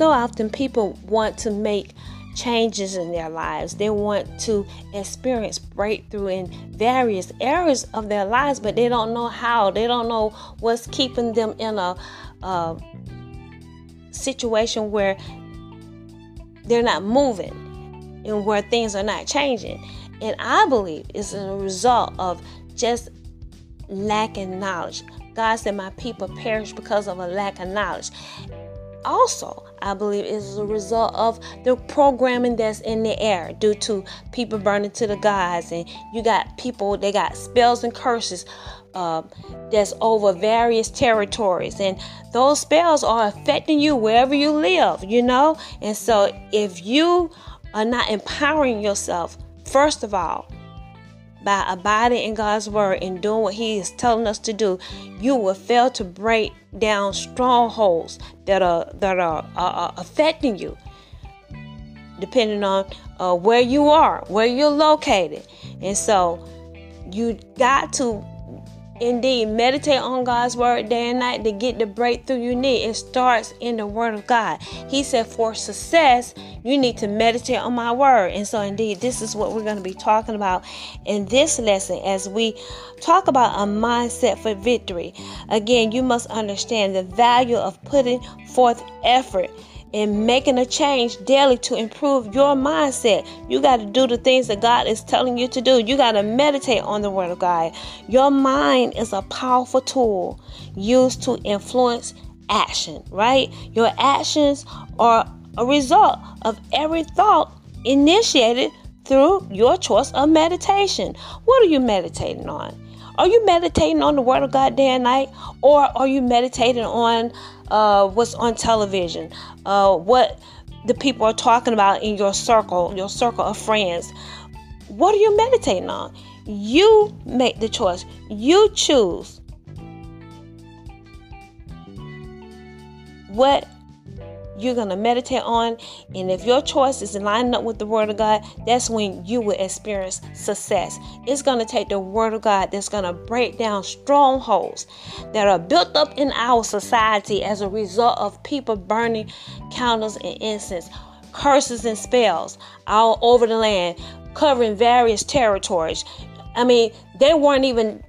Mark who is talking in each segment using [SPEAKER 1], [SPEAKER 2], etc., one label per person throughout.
[SPEAKER 1] So often people want to make changes in their lives. They want to experience breakthrough in various areas of their lives, but they don't know how. They don't know what's keeping them in a, a situation where they're not moving and where things are not changing. And I believe it's a result of just lacking knowledge. God said, My people perish because of a lack of knowledge also i believe is a result of the programming that's in the air due to people burning to the gods. And you got people they got spells and curses uh, that's over various territories. And those spells are affecting you wherever you live you know? And so if you are not empowering yourself first of all by abiding in God's word and doing what He is telling us to do, you will fail to break down strongholds that are that are, affecting you. Depending on uh, where you are, where you're located, and so you got to Indeed, meditate on God's word day and night to get the breakthrough you need. It starts in the word of God. He said, for success, you need to meditate on my word. And so, indeed, this is what we're going to be talking about in this lesson as we talk about a mindset for victory. Again, you must understand the value of putting forth effort and making a change daily to improve your mindset. You got to do the things that God is telling you to do. You got to meditate on the Word of God. Your mind is a powerful tool used to influence action, right? Your actions are a result of every thought initiated through your choice of meditation. What are you meditating on? Are you meditating on the Word of God day and night? Or are you meditating on uh, what's on television? Uh, what the people are talking about in your circle, your circle of friends? What are you meditating on? You make the choice. You choose what you're going to meditate on. And if your choice is lining up with the Word of God, that's when you will experience success. It's going to take the Word of God that's going to break down strongholds that are built up in our society as a result of people burning candles and incense, curses and spells all over the land, covering various territories. I mean, they weren't even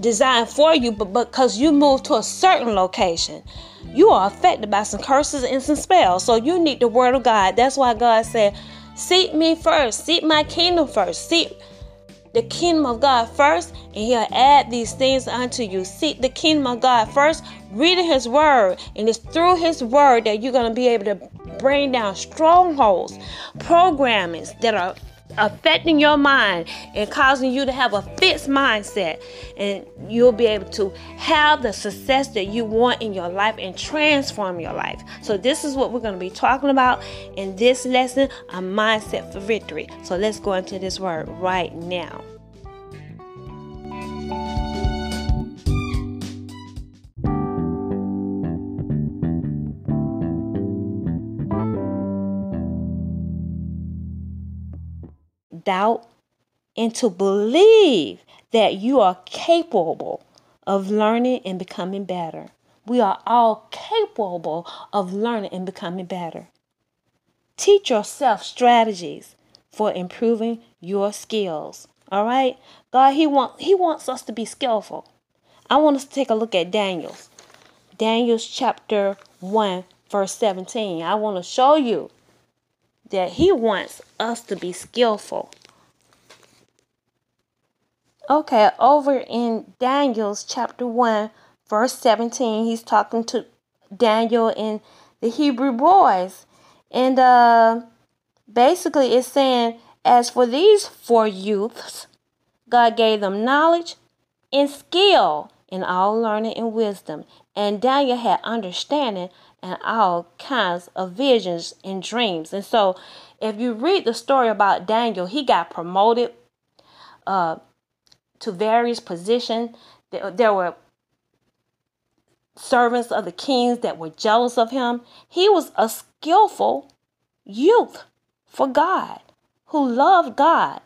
[SPEAKER 1] designed for you, but because you moved to a certain location you are affected by some curses and some spells. So you need the word of God. That's why God said, Seek me first, seek my kingdom first, seek the kingdom of God first, and He'll add these things unto you. Seek the kingdom of God first, reading His word, and it's through His word that you're going to be able to bring down strongholds, programmings that are affecting your mind and causing you to have a fixed mindset. And you'll be able to have the success that you want in your life and transform your life. So this is what we're going to be talking about in this lesson a mindset for victory. So let's go into this word right now doubt and to believe that you are capable of learning and becoming better. We are all capable of learning and becoming better. Teach yourself strategies for improving your skills. All right? God, he want he wants us to be skillful. I want us to take a look at Daniel's Daniel's chapter 1, verse 17. I want to show you that he wants us to be skillful. Okay, over in Daniel's chapter 1, verse 17, he's talking to Daniel and the Hebrew boys. And uh, basically, it's saying, As for these four youths, God gave them knowledge and skill in all learning and wisdom. And Daniel had understanding and all kinds of visions and dreams. And so, if you read the story about Daniel, he got promoted uh, to various positions. There, there were servants of the kings that were jealous of him. He was a skillful youth for God who loved God.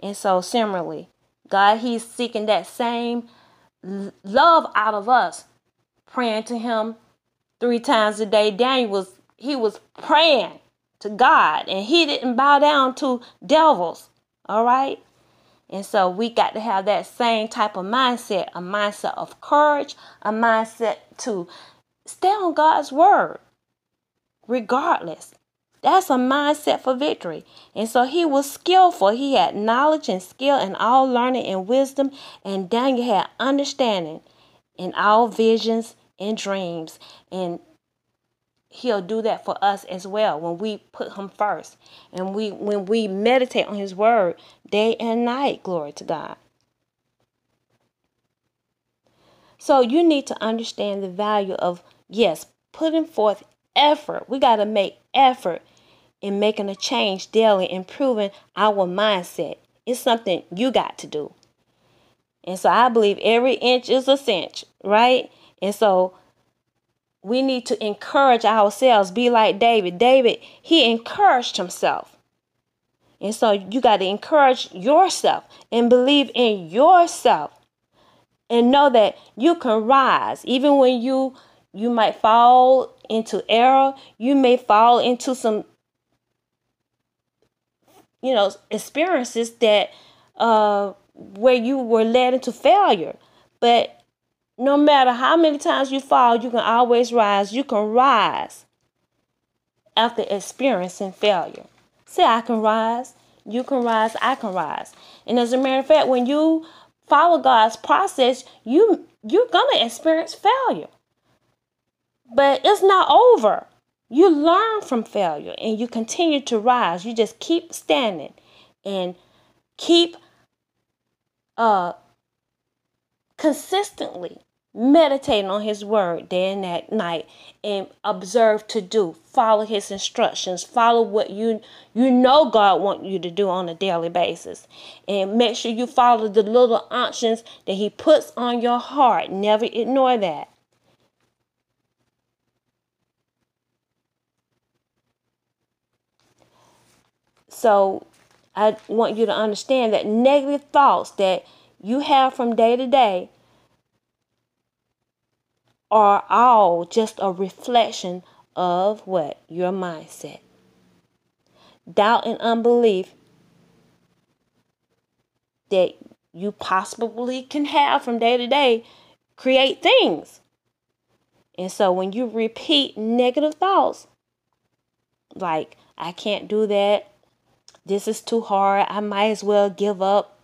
[SPEAKER 1] And so, similarly, God, He's seeking that same love out of us, praying to Him three times a day. Daniel was he was praying to God, and he didn't bow down to devils. All right. And so we got to have that same type of mindset a mindset of courage, a mindset to stay on God's word, regardless. That's a mindset for victory. And so he was skillful. He had knowledge and skill and all learning and wisdom. And Daniel had understanding in all visions and dreams. And he'll do that for us as well. When we put him first and we when we meditate on his word day and night glory to god. So you need to understand the value of yes putting forth effort. We got to make effort in making a change daily improving our mindset. It's something you got to do. And so i believe every inch is a cinch right? And so we need to encourage ourselves, be like David. David, he encouraged himself. And so you got to encourage yourself and believe in yourself and know that you can rise even when you you might fall into error, you may fall into some you know experiences that uh where you were led into failure. But no matter how many times you fall, you can always rise. You can rise after experiencing failure. Say, I can rise. You can rise. I can rise. And as a matter of fact, when you follow God's process, you you're gonna experience failure. But it's not over. You learn from failure and you continue to rise. You just keep standing and keep uh consistently meditating on his word day and that night and observe to do. Follow his instructions. Follow what you you know god want you to do on a daily basis. And make sure you follow the little options that he puts on your heart. Never ignore that. So i want you to understand that negative thoughts that you have from day to day are all just a reflection of what? Your mindset. Doubt and unbelief that you possibly can have from day to day create things. And so when you repeat negative thoughts, like, I can't do that, this is too hard, I might as well give up.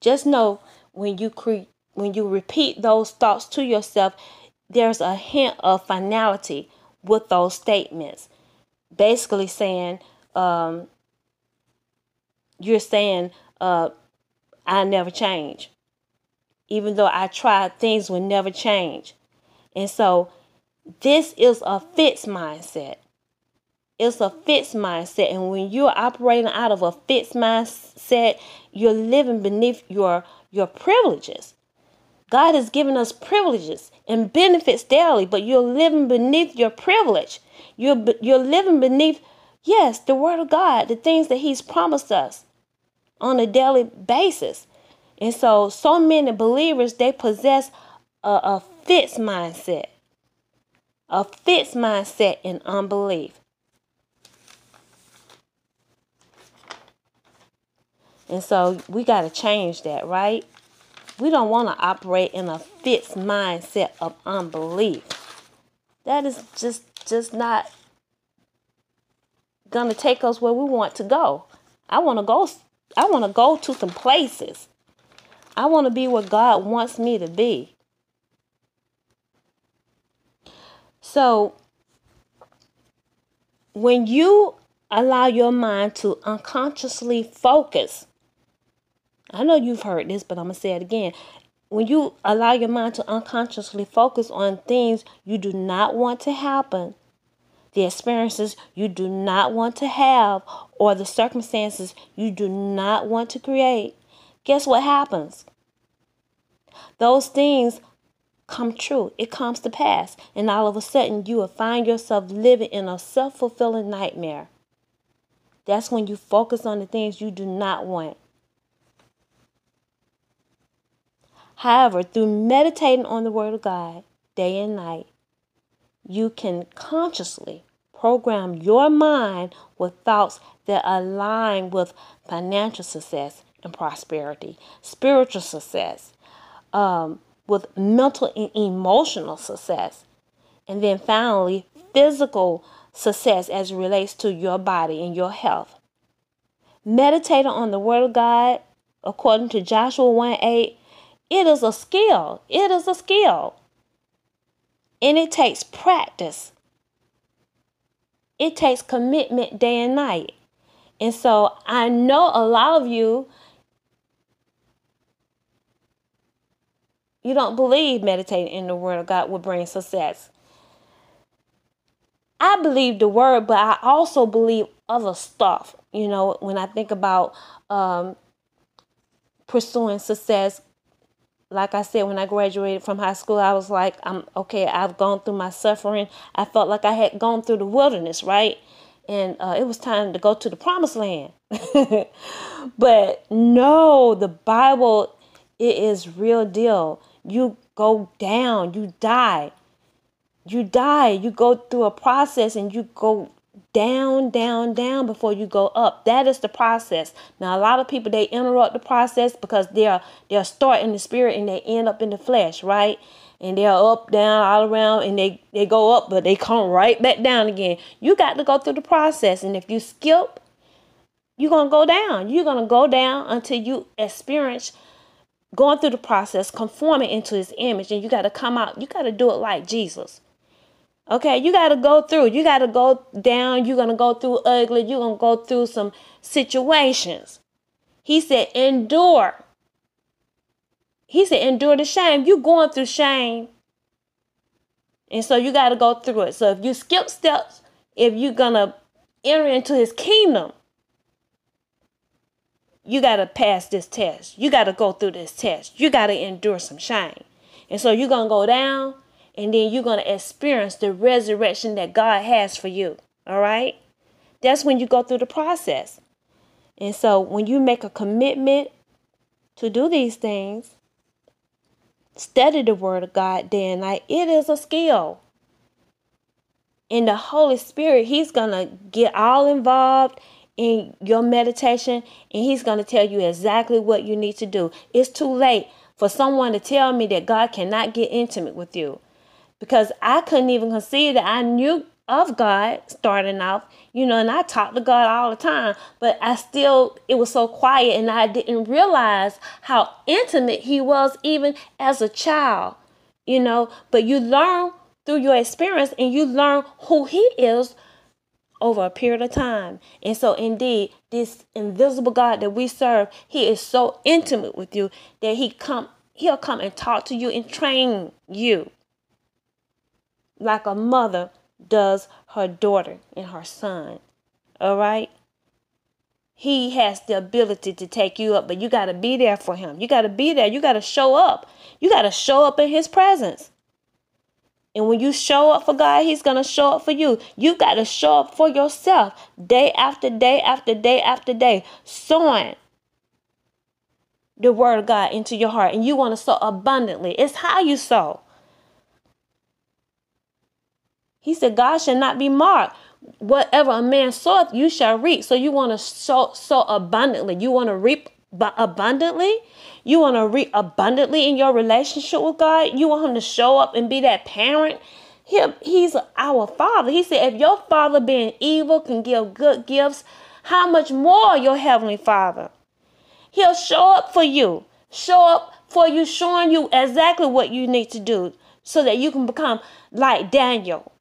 [SPEAKER 1] Just know when you create when you repeat those thoughts to yourself, there's a hint of finality with those statements. Basically, saying, um, you're saying, uh, I never change. Even though I tried, things will never change. And so, this is a fixed mindset. It's a fixed mindset. And when you're operating out of a fixed mindset, you're living beneath your, your privileges. God has given us privileges and benefits daily, but you're living beneath your privilege. You're, you're living beneath, yes, the Word of God, the things that He's promised us on a daily basis. And so, so many believers, they possess a, a fixed mindset, a fixed mindset in unbelief. And so we got to change that, right? We don't want to operate in a fixed mindset of unbelief. That is just just not gonna take us where we want to go. I want to go. I want to go to some places. I want to be where God wants me to be. So, when you allow your mind to unconsciously focus, I know you've heard this, but I'm going to say it again. When you allow your mind to unconsciously focus on things you do not want to happen, the experiences you do not want to have, or the circumstances you do not want to create, guess what happens? Those things come true. It comes to pass. And all of a sudden, you will find yourself living in a self fulfilling nightmare. That's when you focus on the things you do not want. However, through meditating on the Word of God day and night, you can consciously program your mind with thoughts that align with financial success and prosperity, spiritual success, um, with mental and emotional success. And then finally, physical success as it relates to your body and your health. Meditating on the Word of God, according to Joshua 1 8, it is a skill. It is a skill. And it takes practice. It takes commitment day and night. And so I know a lot of you you don't believe meditating in the Word of God will bring success. I believe the Word, but I also believe other stuff. You know, when I think about um, pursuing success, like I said, when I graduated from high school, I was like, I'm okay, I've gone through my suffering. I felt like I had gone through the wilderness, right? And uh, it was time to go to the promised land. but no, the Bible, it is real deal you go down, you die. You die. You go through a process and you go down, down, down before you go up. That is the process. Now a lot of people they interrupt the process because they're they're starting the spirit and they end up in the flesh, right? And they're up, down, all around, and they, they go up, but they come right back down again. You got to go through the process. And if you skip, you're gonna go down. You're gonna go down until you experience going through the process, conforming into his image, and you got to come out, you got to do it like Jesus. Okay, you got to go through. You got to go down. You're going to go through ugly. You're going to go through some situations. He said, endure. He said, endure the shame. You're going through shame. And so you got to go through it. So if you skip steps, if you're going to enter into his kingdom, you got to pass this test. You got to go through this test. You got to endure some shame. And so you're going to go down and then you're going to experience the resurrection that God has for you. All right? That's when you go through the process. And so when you make a commitment to do these things, study the word of God day and night, it is a skill. And the Holy Spirit, He's going to get all involved in your meditation and he's going to tell you exactly what you need to do. It's too late for someone to tell me that God cannot get intimate with you because I couldn't even conceive that I knew of God starting off, you know, and I talked to God all the time, but I still, it was so quiet and I didn't realize how intimate He was even as a child, you know. But you learn through your experience and you learn who He is over a period of time. And so, indeed, this invisible God that we serve, He is so intimate with you that He come, He'll come and talk to you and train you, like a mother does her daughter and her son. All right. He has the ability to take you up, but you got to be there for him. You got to be there. You got to show up. You got to show up in his presence. And when you show up for God, He's going to show up for you. You got to show up for yourself day after day after day after day, sowing the word of God into your heart. And you want to sow abundantly. It's how you sow. He said, God shall not be marked. Whatever a man soweth, you shall reap. So you want to sow, sow abundantly. You want to reap abundantly. You want to reap abundantly in your relationship with God. You want Him to show up and be that parent. He, he's our Father. He said, if your Father being evil can give good gifts, how much more your Heavenly Father? He'll show up for you. Show up for you, showing you exactly what you need to do so that you can become like Daniel,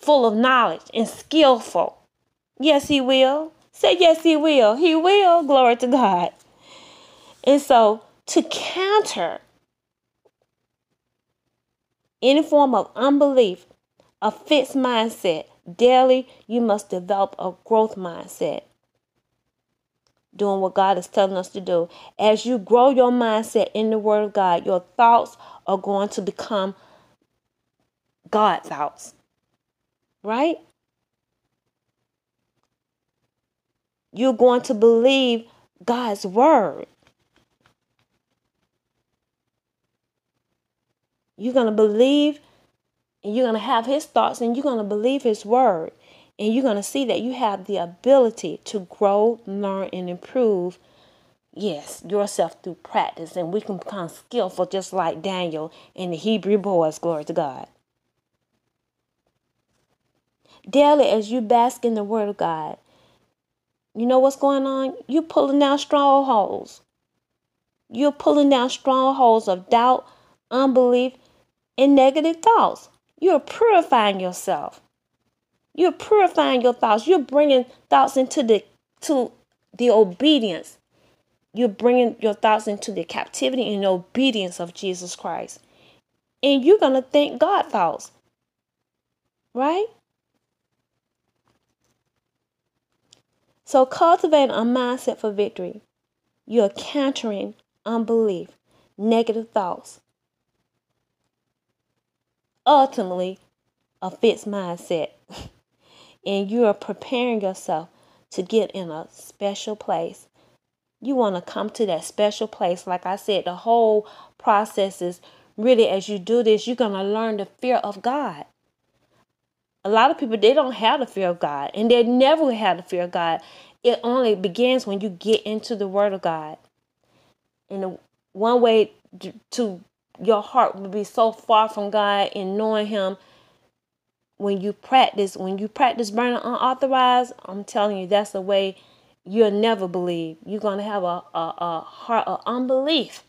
[SPEAKER 1] full of knowledge and skillful. Yes, He will. Say, yes, He will. He will. Glory to God. And so, to counter any form of unbelief, a fixed mindset, daily you must develop a growth mindset. Doing what God is telling us to do. As you grow your mindset in the Word of God, your thoughts are going to become God thoughts. Right? You're going to believe God's Word. You're going to believe and you're going to have his thoughts and you're going to believe his word. And you're going to see that you have the ability to grow, learn, and improve, yes, yourself through practice. And we can become skillful just like Daniel and the Hebrew boys. Glory to God. Daily, as you bask in the word of God, you know what's going on? You're pulling down strongholds. You're pulling down strongholds of doubt, unbelief, and negative thoughts. You're purifying yourself. You're purifying your thoughts. You're bringing thoughts into the to the obedience. You're bringing your thoughts into the captivity and obedience of Jesus Christ. And you're going to think God thoughts. Right? So cultivate a mindset for victory. You're countering unbelief, negative thoughts, ultimately a fixed mindset. and you are preparing yourself to get in a special place. You want to come to that special place. Like I said, the whole process is really as you do this, you're going to learn the fear of God. A lot of people, they don't have the fear of God, and they never have the fear of God. It only begins when you get into the Word of God. And one way to your heart will be so far from God in knowing Him when you practice, when you practice burning unauthorized, I'm telling you, that's the way you'll never believe. You're to have a, a, a heart of unbelief.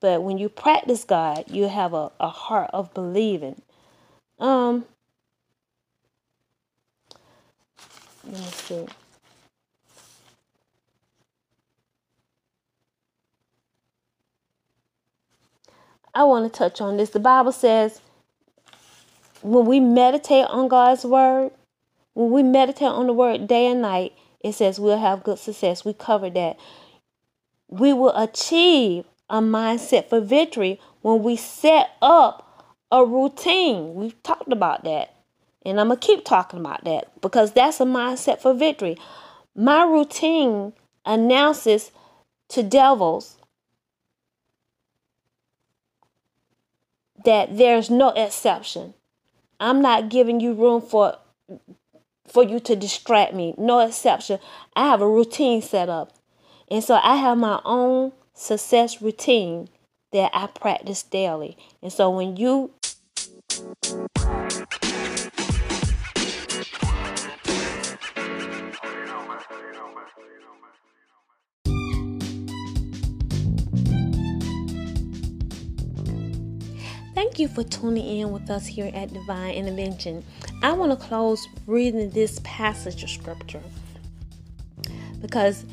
[SPEAKER 1] But when you practice God, you have a, a heart of believing. Um, Let me see. I want to touch on this. The Bible says when we meditate on God's word, when we meditate on the word day and night, it says we'll have good success. We covered that. We will achieve a mindset for victory when we set up a routine. We've talked about that. And I'm going to keep talking about that because that's a mindset for victory. My routine announces to devils that there's no exception. I'm not giving you room for for you to distract me. No exception. I have a routine set up. And so I have my own success routine that I practice daily. And so when you Thank you for tuning in with us here at Divine Intervention. I want to close reading this passage of scripture because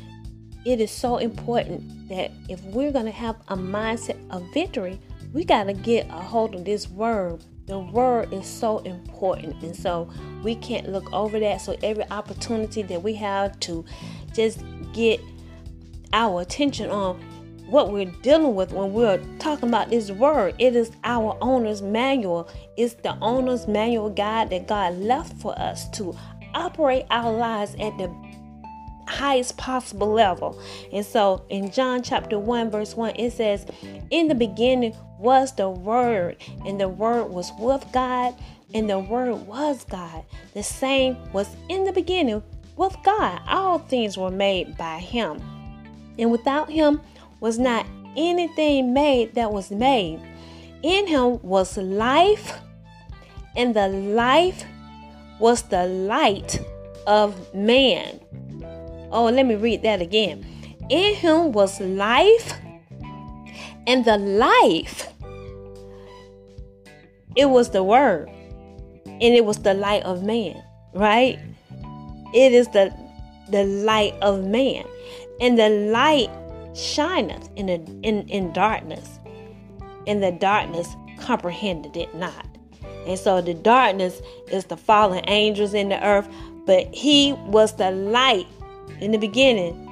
[SPEAKER 1] it is so important that if we're going to have a mindset of victory, we got to get a hold of this word. The word is so important, and so we can't look over that. So, every opportunity that we have to just get our attention on what we're dealing with when we're talking about this word. It is our owner's manual. It's the owner's manual guide that God left for us to operate our lives at the highest possible level. And so in John chapter 1, verse 1, it says, In the beginning was the Word, and the Word was with God, and the Word was God. The same was in the beginning with God. All things were made by Him. And without Him was not anything made that was made. In Him was life, and the life was the light of man. Oh, let me read that again. In him was life, and the life, it was the word, and it was the light of man, right? It is the the light of man, and the light shineth in, a, in, in darkness, and the darkness comprehended it not. And so the darkness is the fallen angels in the earth, but he was the light in the beginning.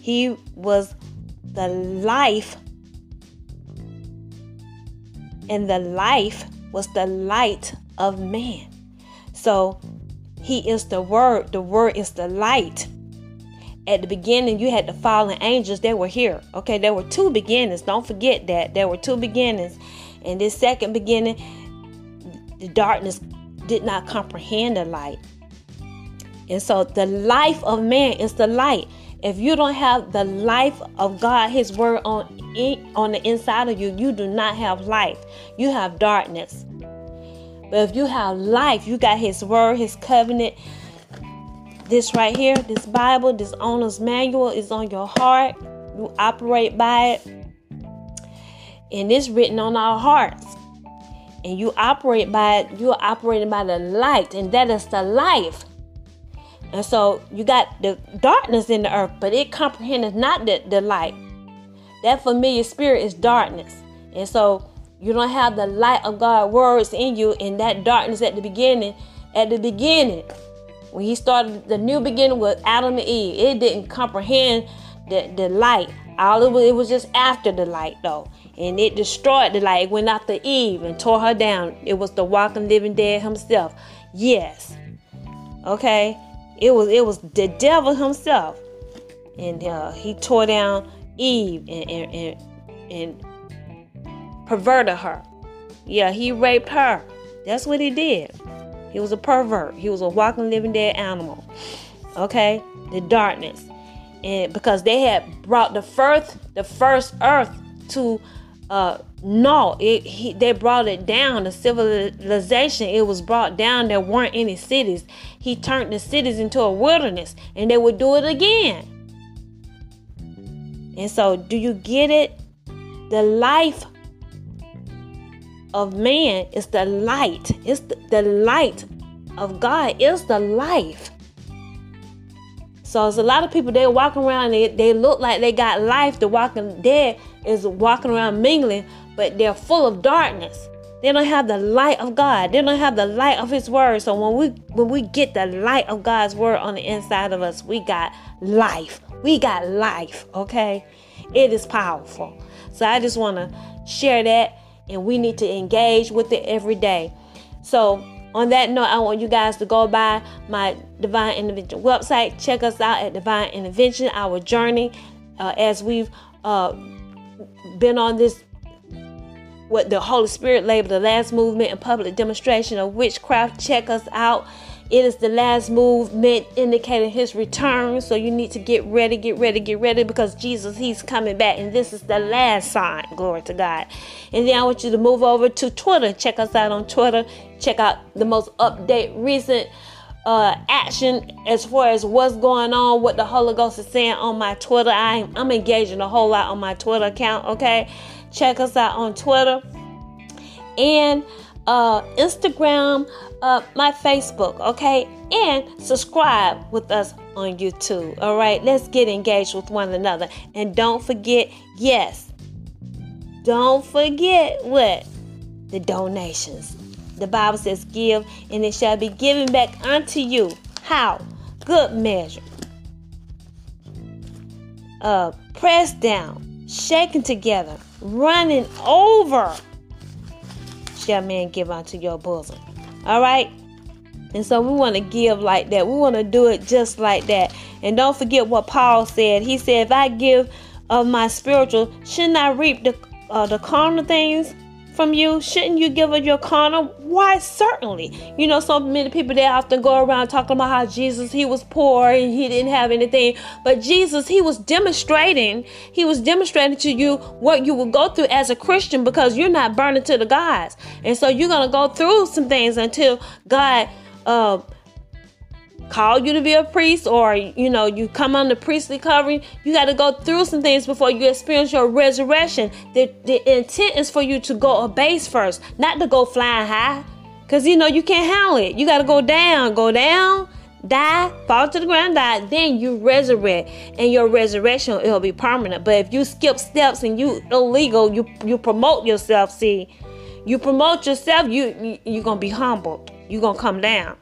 [SPEAKER 1] He was the life, and the life was the light of man. So he is the word, the word is the light. At the beginning, you had the fallen angels, they were here. Okay, there were two beginnings. Don't forget that. There were two beginnings. And this second beginning, the darkness did not comprehend the light. And so the life of man is the light. If you don't have the life of God, His word on on the inside of you, you do not have life. You have darkness. But if you have life, you got His word, His covenant. This right here, this Bible, this owner's manual is on your heart. You operate by it. And it's written on our hearts. And you operate by it, you're operating by the light, and that is the life. And so you got the darkness in the earth, but it comprehends not the, the light. That familiar spirit is darkness. And so you don't have the light of God words in you in that darkness at the beginning. At the beginning, when he started the new beginning with Adam and Eve, it didn't comprehend the, the light. All it was, it was just after the light though. And it destroyed the light. It went after Eve and tore her down. It was the walking living dead himself. Yes. Okay. It was it was the devil himself, and uh, he tore down Eve and and, and and perverted her. Yeah, he raped her. That's what he did. He was a pervert. He was a walking, living, dead animal. Okay, the darkness, and because they had brought the first the first earth to uh, no, it he, they brought it down. The civilization it was brought down. There weren't any cities. He turned the cities into a wilderness, and they would do it again. And so, do you get it? The life of man is the light. It's the, the light of God is the life. So there's a lot of people they walk around they, they look like they got life. The walking dead is walking around mingling, but they're full of darkness. They don't have the light of God. They don't have the light of His Word. So when we when we get the light of God's Word on the inside of us, we got life. We got life. Okay, it is powerful. So I just want to share that, and we need to engage with it every day. So on that note, I want you guys to go by my Divine Intervention website. Check us out at Divine Intervention, our journey uh, as we've uh, been on this what the Holy Spirit labeled the last movement and public demonstration of witchcraft. Check us out. It is the last movement indicating his return. So you need to get ready, get ready, get ready because Jesus, he's coming back. And this is the last sign. Glory to God. And then I want you to move over to Twitter. Check us out on Twitter. Check out the most update, recent uh, action as far as what's going on, what the Holy Ghost is saying on my Twitter. I, I'm engaging a whole lot on my Twitter account, okay? Check us out on Twitter and uh, Instagram, uh, my Facebook, okay? And subscribe with us on YouTube, all right? Let's get engaged with one another. And don't forget, yes, don't forget what? The donations. The Bible says, Give, and it shall be given back unto you. How? Good measure. Uh, pressed down, shaken together, running over shall man give unto your bosom. All right? And so we want to give like that. We want to do it just like that. And don't forget what Paul said. He said, "If I give of my spiritual, shouldn't I reap the uh, the carnal things?" From you? Shouldn't you give of your carnal? Why, certainly. You know, so many people they often go around talking about how Jesus, he was poor and he didn't have anything. But Jesus, he was demonstrating, he was demonstrating to you what you will go through as a Christian because you're not burning to the gods. And so you're to go through some things until God, uh, called you to be a priest or you know you come under priestly covering you got to go through some things before you experience your resurrection. The, the intent is for you to go a base first not to go flying high. Because you know you can't handle it. You got to go down go down die fall to the ground die then you resurrect. And your resurrection it'll be permanent. But if you skip steps and you illegal you you promote yourself see. You promote yourself you, you you're gonna be humbled. You're gonna come down.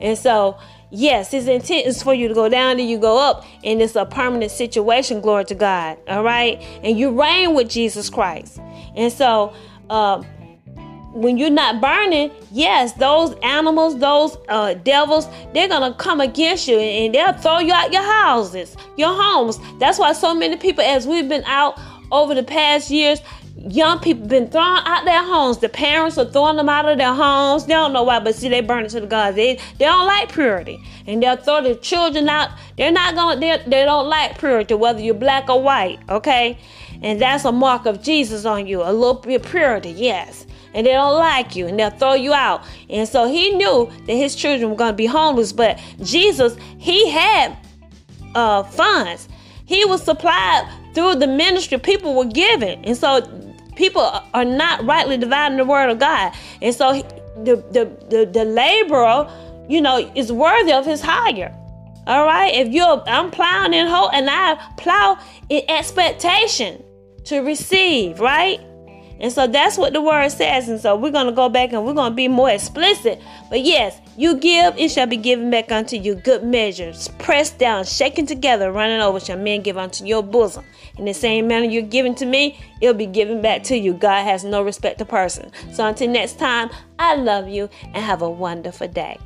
[SPEAKER 1] And so Yes, his intent is for you to go down and you go up, and it's a permanent situation. Glory to God. All right, and you reign with Jesus Christ. And so, uh, when you're not burning, yes, those animals, those uh, devils, they're gonna come against you and they'll throw you out your houses, your homes. That's why so many people, as we've been out over the past years, young people been thrown out their homes. The parents are throwing them out of their homes. They don't know why, but see, they burn it to the gods. They they don't like purity, and they'll throw their children out. They're not gonna. They don't like purity, whether you're black or white. Okay, and that's a mark of Jesus on you. A little bit purity, yes. And they don't like you, and they'll throw you out. And so he knew that his children were gonna be homeless, but Jesus, he had uh, funds. He was supplied through the ministry people were giving. And so people are not rightly dividing the word of God. And so the the the, the laborer, you know, is worthy of his hire. All right. If you're I'm plowing in hope and I plow in expectation to receive, right? And so that's what the word says. And so we're going to go back and we're going to be more explicit. But yes, you give, it shall be given back unto you. Good measures, pressed down, shaken together, running over, shall men give unto your bosom. In the same manner you're giving to me, it'll be given back to you. God has no respect to person. So until next time, I love you and have a wonderful day.